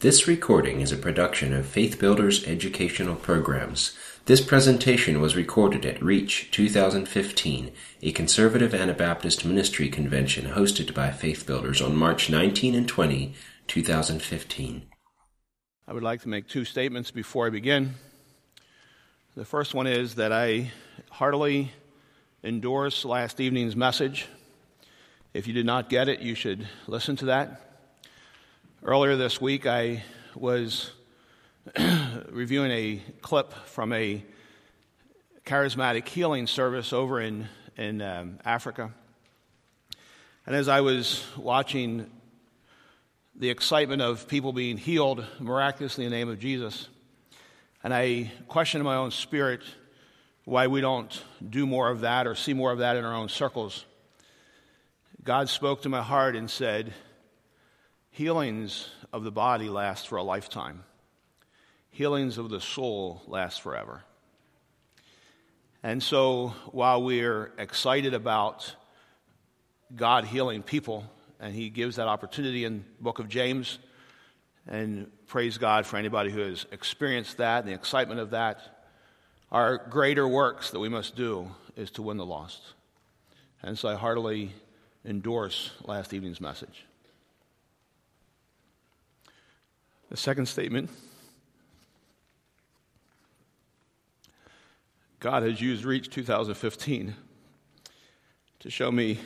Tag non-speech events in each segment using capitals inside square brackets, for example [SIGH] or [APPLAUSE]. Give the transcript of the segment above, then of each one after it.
This recording is a production of Faith Builders Educational Programs. This presentation was recorded at Reach 2015, a conservative Anabaptist ministry convention hosted by Faith Builders on March 19 and 20, 2015. I would like to make two statements before I begin. The first one is that I heartily endorse last evening's message. If you did not get it, you should listen to that. Earlier this week, I was [CLEARS THROAT] reviewing a clip from a charismatic healing service over in, in um, Africa. And as I was watching the excitement of people being healed miraculously in the name of Jesus, and I questioned my own spirit why we don't do more of that or see more of that in our own circles. God spoke to my heart and said, Healings of the body last for a lifetime, healings of the soul last forever. And so while we're excited about God healing people, and He gives that opportunity in the book of James, and praise God for anybody who has experienced that and the excitement of that, our greater works that we must do is to win the lost. And so I heartily endorse last evening's message. The second statement God has used Reach 2015 to show me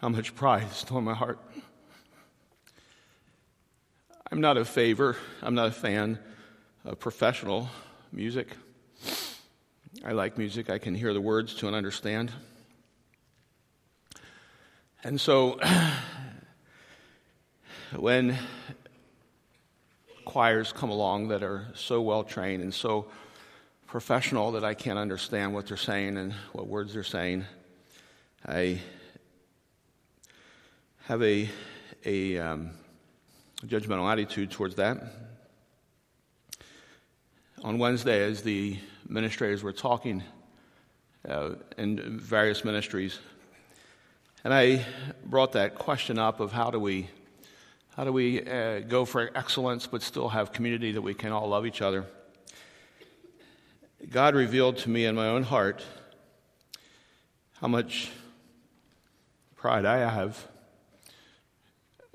how much pride is still in my heart. I'm not a favor, I'm not a fan of professional music. I like music I can hear the words to and understand. And so, [CLEARS THROAT] when choirs come along that are so well trained and so professional that I can't understand what they're saying and what words they're saying. I have a, a um, judgmental attitude towards that. On Wednesday, as the administrators were talking uh, in various ministries, and I brought that question up of how do we how do we uh, go for excellence but still have community that we can all love each other? God revealed to me in my own heart how much pride I have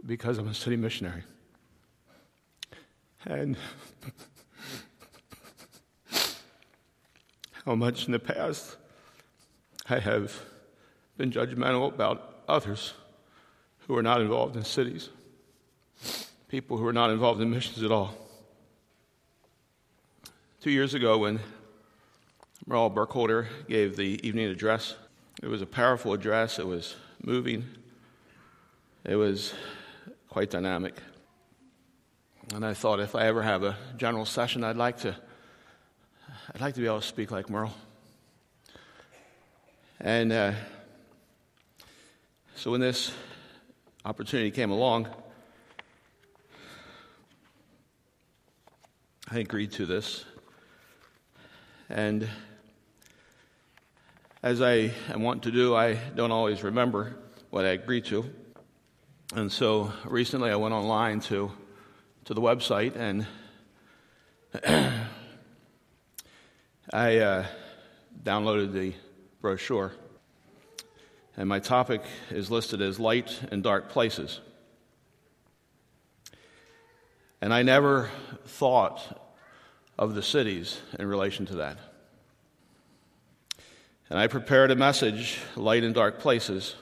because I'm a city missionary. And how much in the past I have been judgmental about others who are not involved in cities people who are not involved in missions at all. Two years ago, when Merle Burkholder gave the evening address, it was a powerful address. It was moving. It was quite dynamic. And I thought if I ever have a general session, I'd like to, I'd like to be able to speak like Merle. And uh, so when this opportunity came along, I agreed to this. And as I want to do, I don't always remember what I agreed to. And so recently I went online to, to the website and [CLEARS THROAT] I uh, downloaded the brochure. And my topic is listed as Light and Dark Places. And I never thought of the cities in relation to that. And I prepared a message, Light in Dark Places.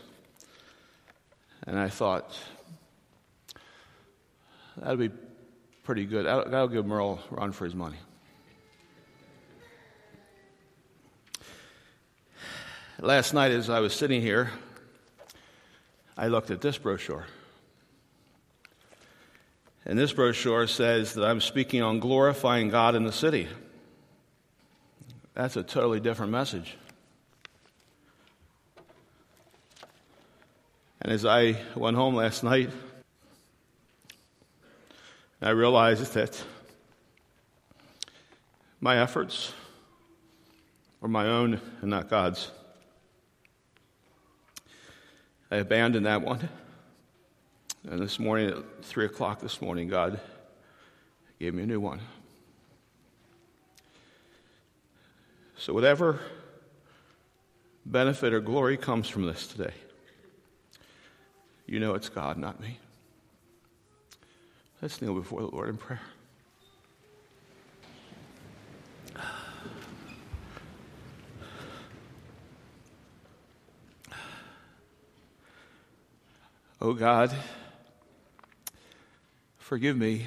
And I thought, that'll be pretty good. That'll, give Merle a run for his money. Last night, as I was sitting here, I looked at this brochure. And this brochure says that I'm speaking on glorifying God in the city. That's a totally different message. And as I went home last night, I realized that my efforts were my own and not God's. I abandoned that one And this morning at 3 o'clock this morning, God gave me a new one. So, whatever benefit or glory comes from this today, you know it's God, not me. Let's kneel before the Lord in prayer. Oh God, forgive me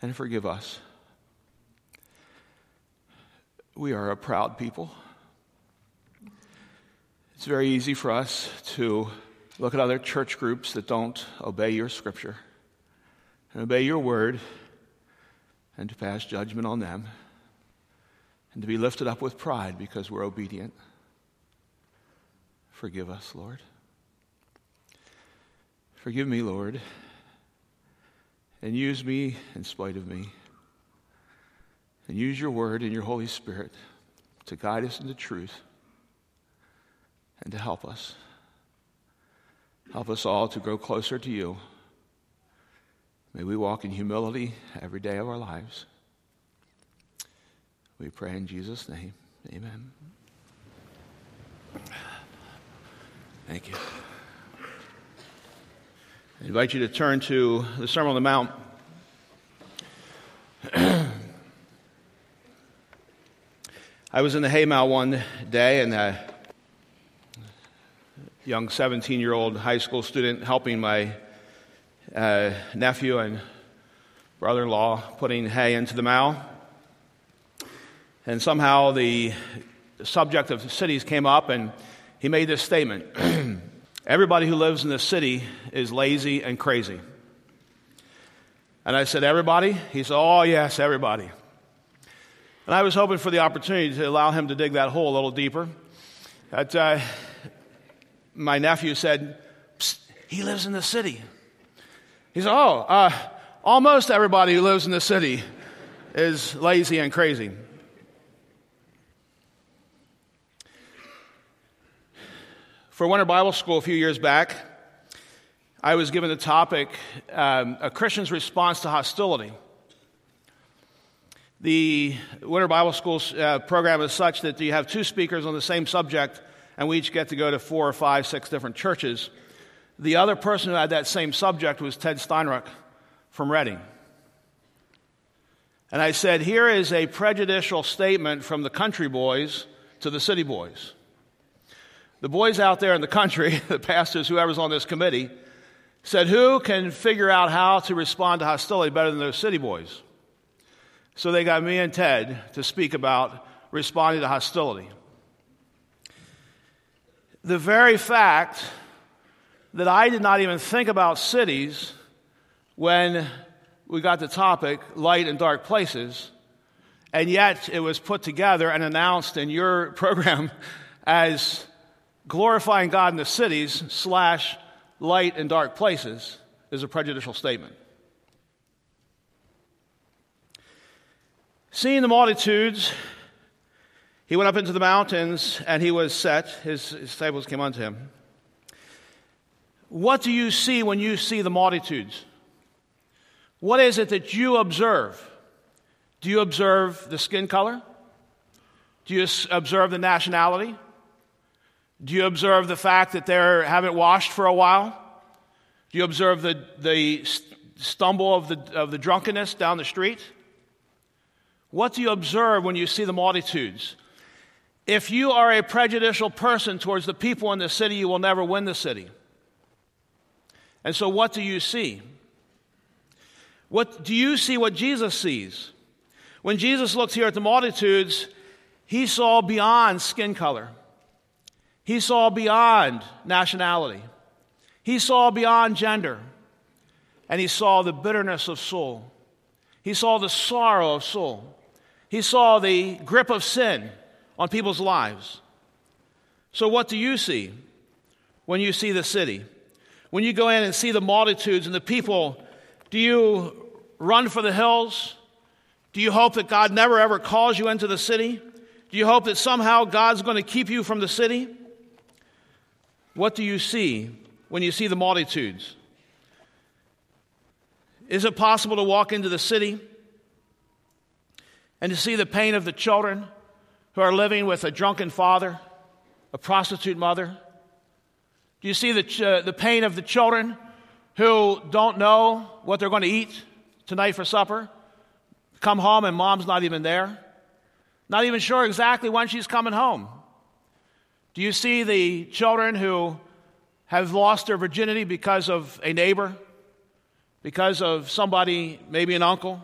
and forgive us. We are a proud people. It's very easy for us to look at other church groups that don't obey your scripture and obey your word and to pass judgment on them and to be lifted up with pride because we're obedient. Forgive us, Lord. Forgive me, Lord, and use me in spite of me. And use your word and your Holy Spirit to guide us into truth and to help us. Help us all to grow closer to you. May we walk in humility every day of our lives. We pray in Jesus' name. Amen. Thank you. I invite you to turn to the Sermon on the Mount. [CLEARS THROAT] I was in the Haymow one day, and a young 17 year old high school student helping my uh, nephew and brother in law putting hay into the mow. And somehow the subject of cities came up, and he made this statement [CLEARS THROAT] Everybody who lives in this city is lazy and crazy. And I said, Everybody? He said, Oh, yes, everybody. And I was hoping for the opportunity to allow him to dig that hole a little deeper. But, uh, my nephew said, He lives in the city. He said, Oh, uh, almost everybody who lives in the city is lazy and crazy. For Winter Bible School a few years back, I was given the topic um, A Christian's Response to Hostility. The Winter Bible School uh, program is such that you have two speakers on the same subject, and we each get to go to four or five, six different churches. The other person who had that same subject was Ted Steinruck from Reading. And I said, Here is a prejudicial statement from the country boys to the city boys. The boys out there in the country, [LAUGHS] the pastors, whoever's on this committee, said, Who can figure out how to respond to hostility better than those city boys? So they got me and Ted to speak about responding to hostility. The very fact that I did not even think about cities when we got the topic light and dark places, and yet it was put together and announced in your [LAUGHS] program as glorifying God in the cities slash light and dark places is a prejudicial statement. Seeing the multitudes, he went up into the mountains and he was set. His, his disciples came unto him. What do you see when you see the multitudes? What is it that you observe? Do you observe the skin color? Do you observe the nationality? Do you observe the fact that they haven't washed for a while? Do you observe the, the stumble of the, of the drunkenness down the street? What do you observe when you see the multitudes? If you are a prejudicial person towards the people in the city, you will never win the city. And so, what do you see? What do you see what Jesus sees? When Jesus looked here at the multitudes, he saw beyond skin color. He saw beyond nationality. He saw beyond gender. And he saw the bitterness of soul. He saw the sorrow of soul. He saw the grip of sin on people's lives. So, what do you see when you see the city? When you go in and see the multitudes and the people, do you run for the hills? Do you hope that God never ever calls you into the city? Do you hope that somehow God's going to keep you from the city? What do you see when you see the multitudes? Is it possible to walk into the city and to see the pain of the children who are living with a drunken father, a prostitute mother? Do you see the, uh, the pain of the children who don't know what they're going to eat tonight for supper? Come home and mom's not even there. Not even sure exactly when she's coming home. Do you see the children who have lost their virginity because of a neighbor, because of somebody, maybe an uncle?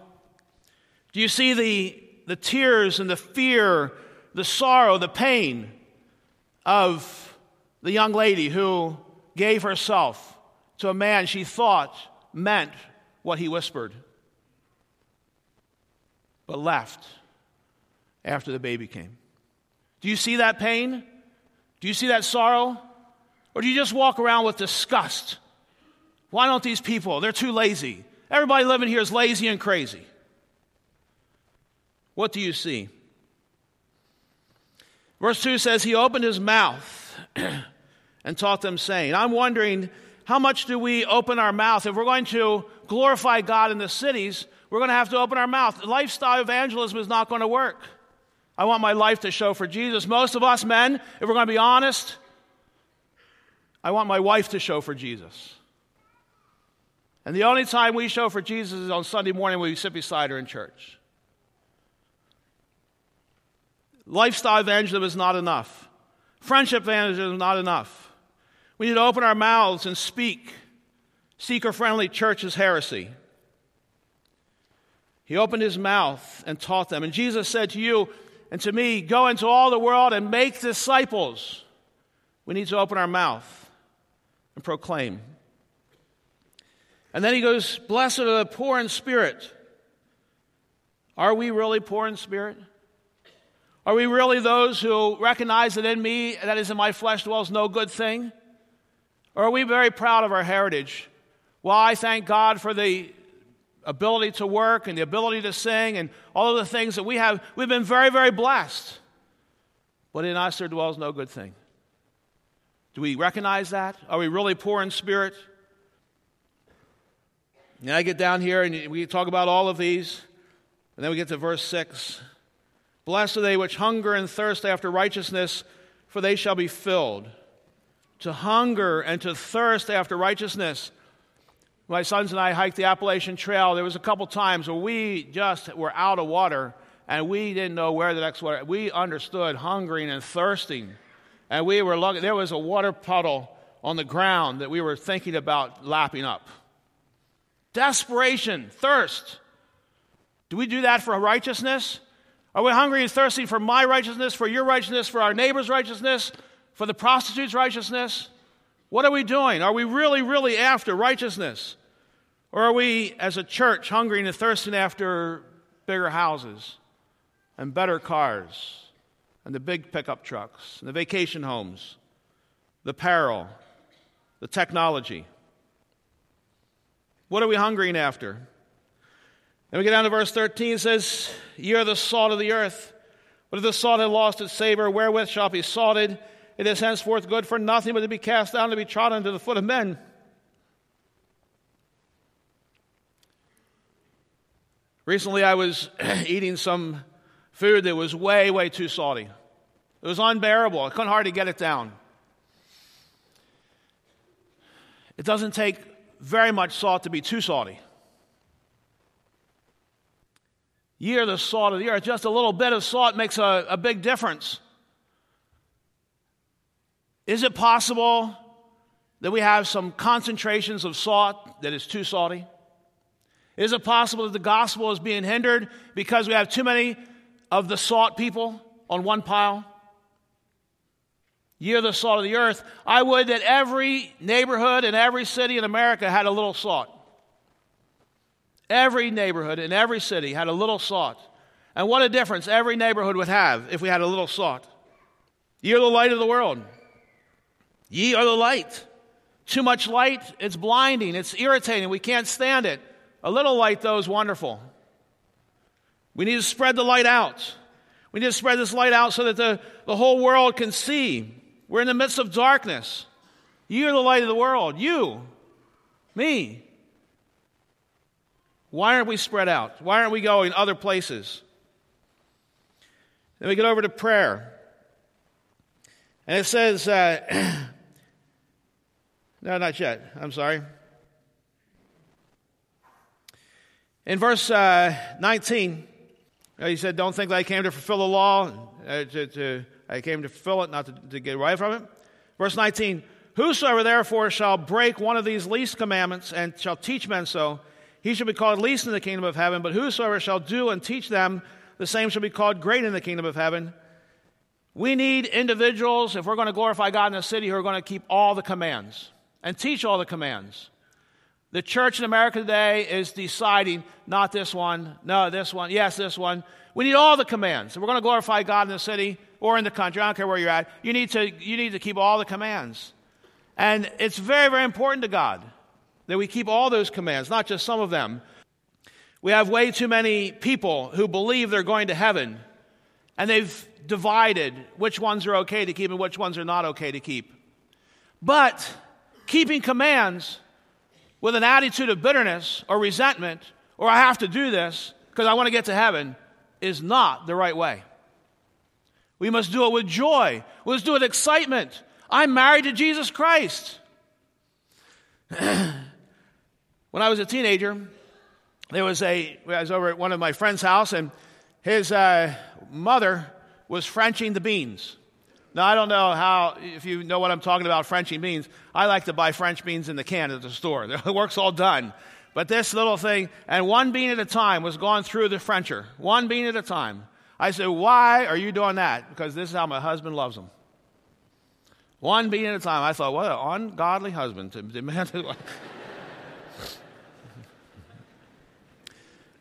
Do you see the, the tears and the fear, the sorrow, the pain of the young lady who gave herself to a man she thought meant what he whispered, but left after the baby came. Do you see that pain? Do you see that sorrow? Or do you just walk around with disgust? Why don't these people? They're too lazy. Everybody living here is lazy and crazy. What do you see? Verse 2 says, He opened his mouth [CLEARS THROAT] and taught them, saying, I'm wondering, how much do we open our mouth? If we're going to glorify God in the cities, we're going to have to open our mouth. Lifestyle evangelism is not going to work. I want my life to show for Jesus. Most of us men, if we're going to be honest, I want my wife to show for Jesus. And the only time we show for Jesus is on Sunday morning when we sit beside her in church. Lifestyle evangelism is not enough. Friendship evangelism is not enough. We need to open our mouths and speak. Seeker friendly church is heresy. He opened his mouth and taught them. And Jesus said to you and to me, Go into all the world and make disciples. We need to open our mouth and proclaim. And then he goes, Blessed are the poor in spirit. Are we really poor in spirit? Are we really those who recognize that in me, that is in my flesh, dwells no good thing? Or are we very proud of our heritage? Well, I thank God for the ability to work and the ability to sing and all of the things that we have. We've been very, very blessed. But in us there dwells no good thing. Do we recognize that? Are we really poor in spirit? And I get down here and we talk about all of these. And then we get to verse 6. Blessed are they which hunger and thirst after righteousness, for they shall be filled. To hunger and to thirst after righteousness. My sons and I hiked the Appalachian Trail. There was a couple times where we just were out of water and we didn't know where the next water. We understood hungering and thirsting. And we were looking, there was a water puddle on the ground that we were thinking about lapping up. Desperation, thirst. Do we do that for righteousness? Are we hungry and thirsty for my righteousness, for your righteousness, for our neighbor's righteousness, for the prostitute's righteousness? What are we doing? Are we really, really after righteousness? Or are we, as a church, hungering and thirsting after bigger houses and better cars and the big pickup trucks and the vacation homes, the apparel, the technology? What are we hungering after? Then we get down to verse 13. It says, Ye are the salt of the earth. But if the salt had lost its savor, wherewith shall it be salted? It is henceforth good for nothing but to be cast down and to be trodden under the foot of men. Recently, I was [CLEARS THROAT] eating some food that was way, way too salty. It was unbearable. I couldn't hardly get it down. It doesn't take very much salt to be too salty. Ye are the salt of the earth. Just a little bit of salt makes a, a big difference. Is it possible that we have some concentrations of salt that is too salty? Is it possible that the gospel is being hindered because we have too many of the salt people on one pile? You're the salt of the earth. I would that every neighborhood and every city in America had a little salt. Every neighborhood in every city had a little salt. And what a difference every neighborhood would have if we had a little salt. You're the light of the world. Ye are the light. Too much light, it's blinding, it's irritating, we can't stand it. A little light, though, is wonderful. We need to spread the light out. We need to spread this light out so that the, the whole world can see. We're in the midst of darkness. You're the light of the world. You, me. Why aren't we spread out? Why aren't we going other places? Then we get over to prayer. And it says, uh, [CLEARS THROAT] no, not yet. I'm sorry. In verse uh, 19, uh, he said, Don't think that I came to fulfill the law. Uh, to, to, I came to fulfill it, not to, to get away from it. Verse 19, Whosoever therefore shall break one of these least commandments and shall teach men so, he shall be called least in the kingdom of heaven. But whosoever shall do and teach them, the same shall be called great in the kingdom of heaven. We need individuals, if we're going to glorify God in the city, who are going to keep all the commands and teach all the commands. The church in America today is deciding not this one, no, this one, yes, this one. We need all the commands. We're going to glorify God in the city or in the country, I don't care where you're at, you need to, you need to keep all the commands. And it's very, very important to God that we keep all those commands, not just some of them. We have way too many people who believe they're going to heaven, and they've divided which ones are okay to keep and which ones are not okay to keep. But keeping commands with an attitude of bitterness or resentment, or I have to do this because I want to get to heaven, is not the right way. We must do it with joy. We must do it with excitement. I'm married to Jesus Christ. [CLEARS THROAT] when I was a teenager, there was a, I was over at one of my friend's house, and his uh, mother was Frenching the beans. Now, I don't know how, if you know what I'm talking about, Frenchy beans. I like to buy French beans in the can at the store. [LAUGHS] The work's all done. But this little thing, and one bean at a time was going through the Frencher. One bean at a time. I said, Why are you doing that? Because this is how my husband loves them. One bean at a time. I thought, what an ungodly husband to [LAUGHS] demand.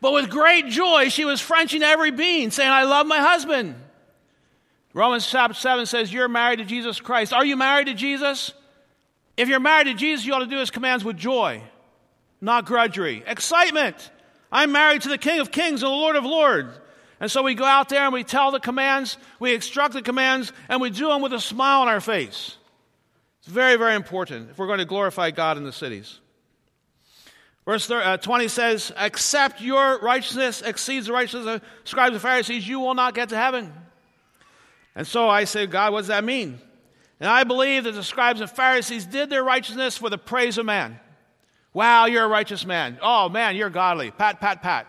but with great joy, she was Frenching every bean, saying, I love my husband. Romans chapter 7 says, You're married to Jesus Christ. Are you married to Jesus? If you're married to Jesus, you ought to do his commands with joy, not grudgery. Excitement. I'm married to the King of Kings and the Lord of Lords. And so we go out there and we tell the commands, we instruct the commands, and we do them with a smile on our face. It's very, very important if we're going to glorify God in the cities. Verse uh, 20 says, Except your righteousness exceeds the righteousness of scribes and Pharisees, you will not get to heaven. And so I say, God, what does that mean? And I believe that the scribes and Pharisees did their righteousness for the praise of man. Wow, you're a righteous man. Oh, man, you're godly. Pat, pat, pat.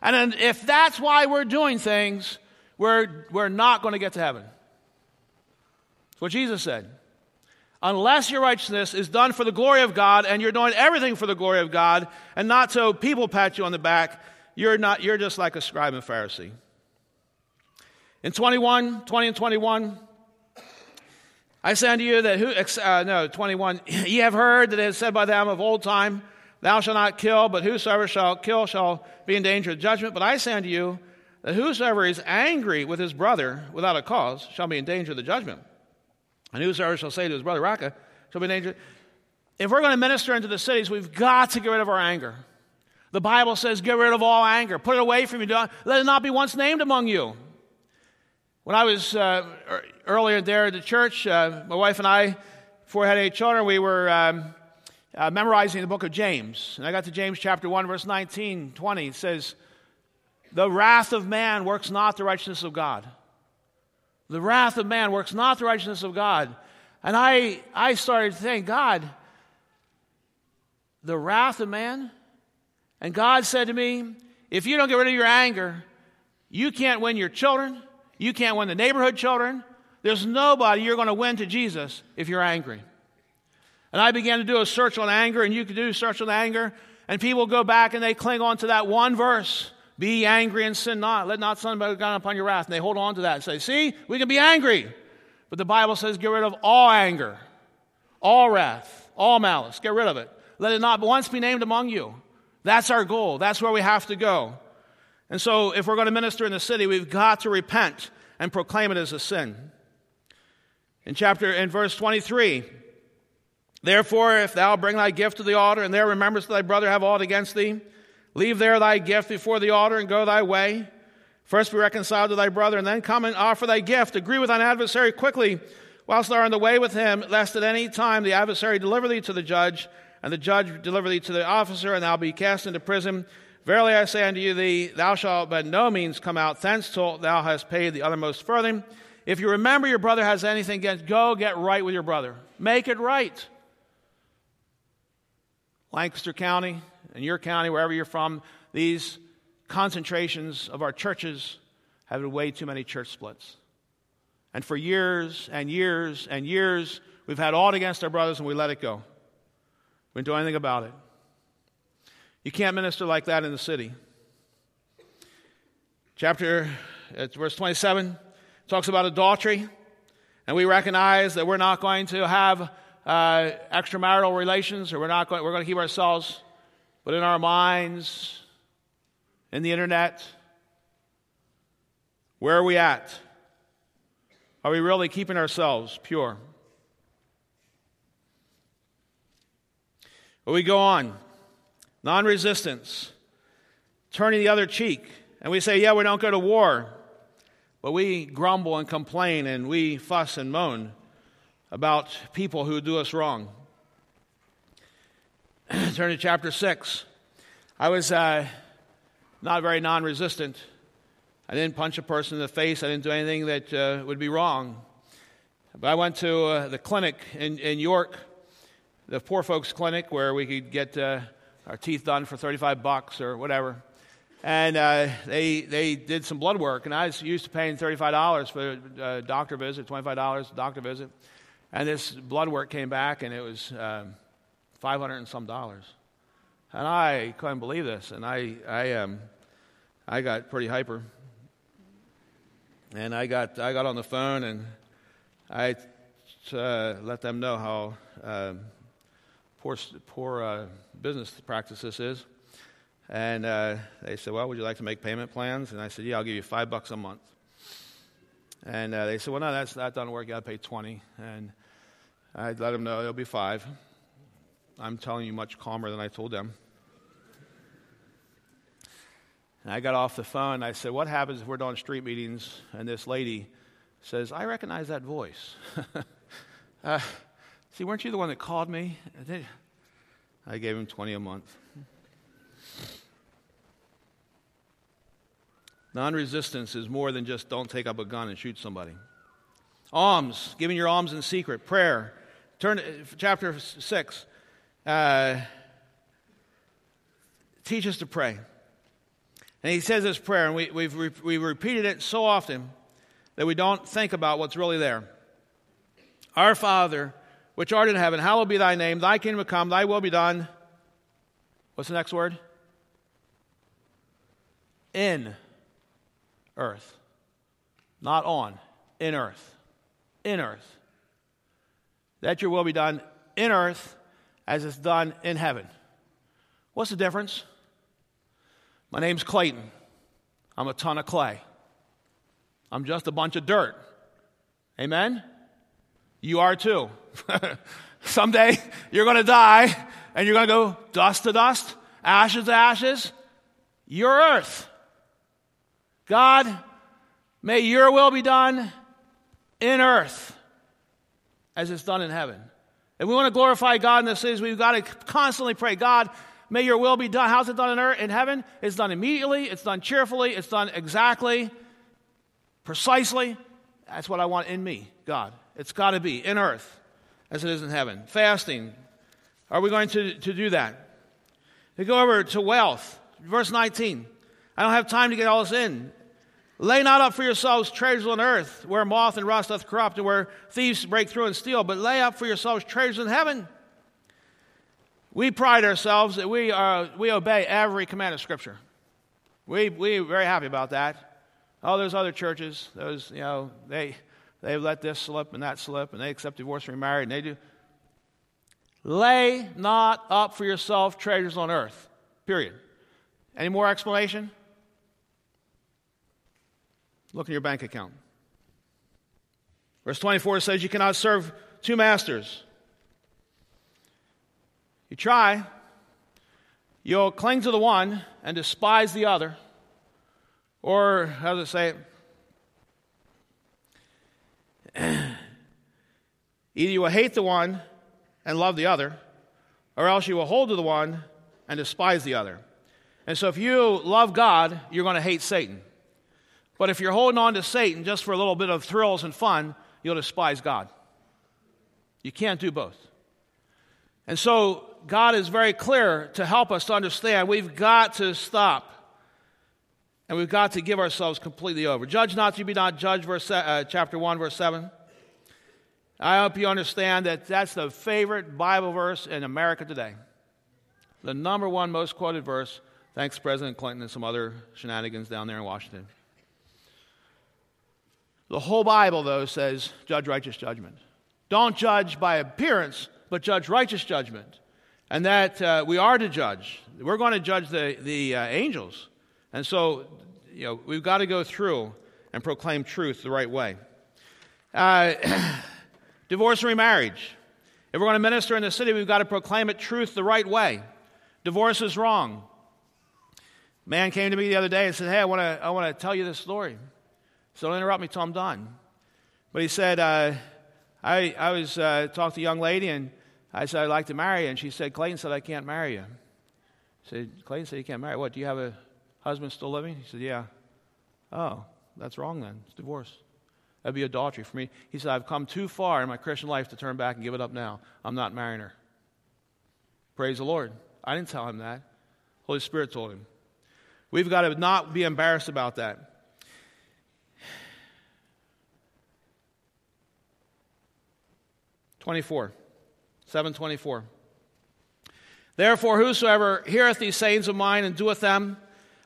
And then if that's why we're doing things, we're, we're not going to get to heaven. That's what Jesus said. Unless your righteousness is done for the glory of God and you're doing everything for the glory of God and not so people pat you on the back, you're, not, you're just like a scribe and Pharisee. In 21, 20 and 21, I say unto you that who, uh, no, 21, [LAUGHS] ye have heard that it is said by them of old time, Thou shalt not kill, but whosoever shall kill shall be in danger of judgment. But I say unto you that whosoever is angry with his brother without a cause shall be in danger of the judgment. And whosoever shall say to his brother, Raca, shall be in danger. If we're going to minister into the cities, we've got to get rid of our anger. The Bible says, get rid of all anger. Put it away from you. Let it not be once named among you. When I was uh, earlier there at the church, uh, my wife and I, before we had any children, we were um, uh, memorizing the book of James. And I got to James chapter 1, verse 19, 20. It says, The wrath of man works not the righteousness of God. The wrath of man works not the righteousness of God. And I, I started to think, God, the wrath of man? And God said to me, if you don't get rid of your anger, you can't win your children, you can't win the neighborhood children. There's nobody you're going to win to Jesus if you're angry. And I began to do a search on anger, and you can do a search on anger, and people go back and they cling on to that one verse. Be angry and sin not. Let not be gone upon your wrath. And they hold on to that and say, see, we can be angry. But the Bible says get rid of all anger, all wrath, all malice. Get rid of it. Let it not once be named among you. That's our goal. That's where we have to go. And so, if we're going to minister in the city, we've got to repent and proclaim it as a sin. In chapter, in verse 23, therefore, if thou bring thy gift to the altar, and there rememberest thy brother have aught against thee, leave there thy gift before the altar and go thy way. First be reconciled to thy brother, and then come and offer thy gift. Agree with thine adversary quickly, whilst thou art on the way with him, lest at any time the adversary deliver thee to the judge, and the judge deliver thee to the officer, and thou be cast into prison. Verily I say unto you, thee, thou shalt by no means come out thence till thou hast paid the othermost farthing. If you remember your brother has anything against, go get right with your brother. Make it right. Lancaster County and your county, wherever you're from, these concentrations of our churches have had way too many church splits. And for years and years and years, we've had aught against our brothers and we let it go. We didn't do anything about it. You can't minister like that in the city. Chapter, it's verse 27, talks about adultery. And we recognize that we're not going to have uh, extramarital relations, or we're not going, we're going to keep ourselves, but in our minds, in the internet, where are we at? Are we really keeping ourselves pure? But we go on. Non resistance, turning the other cheek. And we say, yeah, we don't go to war. But we grumble and complain and we fuss and moan about people who do us wrong. [CLEARS THROAT] Turn to chapter 6. I was uh, not very non resistant. I didn't punch a person in the face, I didn't do anything that uh, would be wrong. But I went to uh, the clinic in, in York the poor folks clinic where we could get uh, our teeth done for 35 bucks or whatever. And uh, they, they did some blood work, and I was used to paying $35 for a doctor visit, $25 doctor visit. And this blood work came back, and it was um, 500 and some dollars. And I couldn't believe this, and I, I, um, I got pretty hyper. And I got, I got on the phone, and I uh, let them know how um, poor, poor uh, business practice this is. And uh, they said, Well, would you like to make payment plans? And I said, Yeah, I'll give you five bucks a month. And uh, they said, Well, no, that's, that doesn't work. You got to pay 20. And I let them know it'll be five. I'm telling you much calmer than I told them. And I got off the phone. I said, What happens if we're doing street meetings and this lady says, I recognize that voice? [LAUGHS] uh, See, weren't you the one that called me? I gave him 20 a month. Non resistance is more than just don't take up a gun and shoot somebody. Alms, giving your alms in secret, prayer. Turn to chapter 6. Uh, teach us to pray. And he says this prayer, and we, we've, we've repeated it so often that we don't think about what's really there. Our Father, which art in heaven, hallowed be thy name. Thy kingdom come, thy will be done. What's the next word? In earth. Not on, in earth. In earth. That your will be done in earth as it's done in heaven. What's the difference? My name's Clayton. I'm a ton of clay. I'm just a bunch of dirt. Amen? You are too. [LAUGHS] Someday you're going to die and you're going to go dust to dust, ashes to ashes. Your earth. God, may your will be done in earth as it's done in heaven. If we want to glorify God in the cities, we've got to constantly pray, God, may your will be done. How's it done in earth? In heaven? It's done immediately, it's done cheerfully, it's done exactly, precisely. That's what I want in me, God. It's got to be in earth as it is in heaven. Fasting. Are we going to, to do that? We go over to wealth. Verse 19. I don't have time to get all this in. Lay not up for yourselves treasures on earth, where moth and rust doth corrupt, and where thieves break through and steal, but lay up for yourselves treasures in heaven. We pride ourselves that we, are, we obey every command of Scripture. We, we're very happy about that. Oh, there's other churches, those, you know, they, they let this slip and that slip, and they accept divorce and remarry, and they do. Lay not up for yourself treasures on earth. Period. Any more explanation? Look in your bank account. Verse 24 says you cannot serve two masters. You try, you'll cling to the one and despise the other. Or, how does it say Either you will hate the one and love the other, or else you will hold to the one and despise the other. And so if you love God, you're going to hate Satan. But if you're holding on to Satan just for a little bit of thrills and fun, you'll despise God. You can't do both. And so God is very clear to help us to understand we've got to stop and we've got to give ourselves completely over. Judge not you be not judged, verse, uh, chapter 1, verse 7. I hope you understand that that's the favorite Bible verse in America today. The number one most quoted verse, thanks President Clinton and some other shenanigans down there in Washington. The whole Bible, though, says judge righteous judgment. Don't judge by appearance, but judge righteous judgment. And that uh, we are to judge. We're going to judge the, the uh, angels. And so, you know, we've got to go through and proclaim truth the right way. Uh, [CLEARS THROAT] divorce and remarriage. If we're going to minister in the city, we've got to proclaim it truth the right way. Divorce is wrong. Man came to me the other day and said, Hey, I want to, I want to tell you this story. So don't interrupt me till I'm done. But he said, uh, I, I was uh, talking to a young lady and I said, I'd like to marry you. And she said, Clayton said, I can't marry you. I said, Clayton said, You can't marry. What? Do you have a husband still living? He said, Yeah. Oh, that's wrong then. It's divorce. That'd be adultery for me. He said, I've come too far in my Christian life to turn back and give it up now. I'm not marrying her. Praise the Lord. I didn't tell him that. Holy Spirit told him. We've got to not be embarrassed about that. 24. 724. Therefore, whosoever heareth these sayings of mine and doeth them,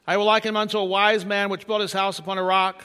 I will liken him unto a wise man which built his house upon a rock.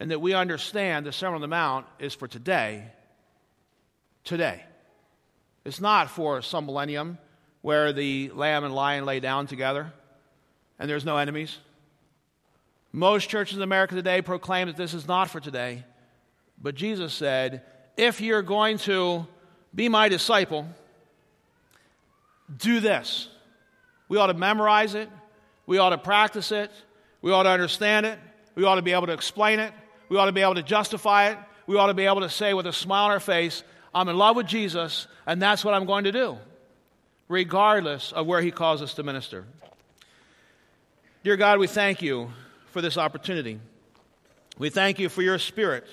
in that we understand the Sermon on the Mount is for today. Today. It's not for some millennium where the lamb and lion lay down together and there's no enemies. Most churches in America today proclaim that this is not for today. But Jesus said, if you're going to be my disciple, do this. We ought to memorize it. We ought to practice it. We ought to understand it. We ought to be able to explain it. We ought to be able to justify it. We ought to be able to say with a smile on our face, I'm in love with Jesus, and that's what I'm going to do, regardless of where He calls us to minister. Dear God, we thank you for this opportunity. We thank you for your Spirit.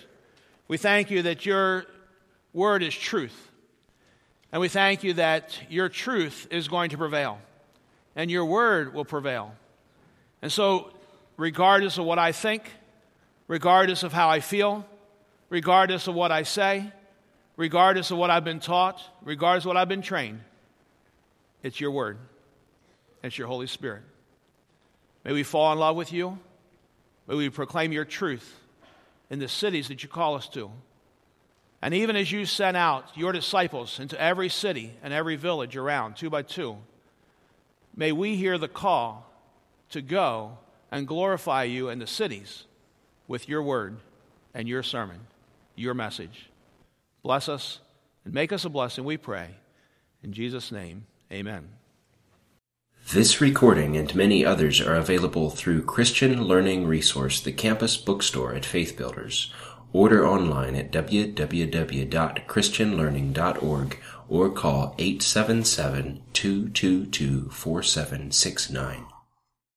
We thank you that your word is truth. And we thank you that your truth is going to prevail and your word will prevail. And so, regardless of what I think, regardless of how I feel, regardless of what I say, regardless of what I've been taught, regardless of what I've been trained, it's your word. It's your Holy Spirit. May we fall in love with you. May we proclaim your truth in the cities that you call us to. And even as you sent out your disciples into every city and every village around, two by two, may we hear the call to go and glorify you in the cities with your word and your sermon, your message. Bless us and make us a blessing, we pray. In Jesus' name, amen. This recording and many others are available through Christian Learning Resource, the campus bookstore at Faith Builders Order online at www.christianlearning.org or call 877 222 4769.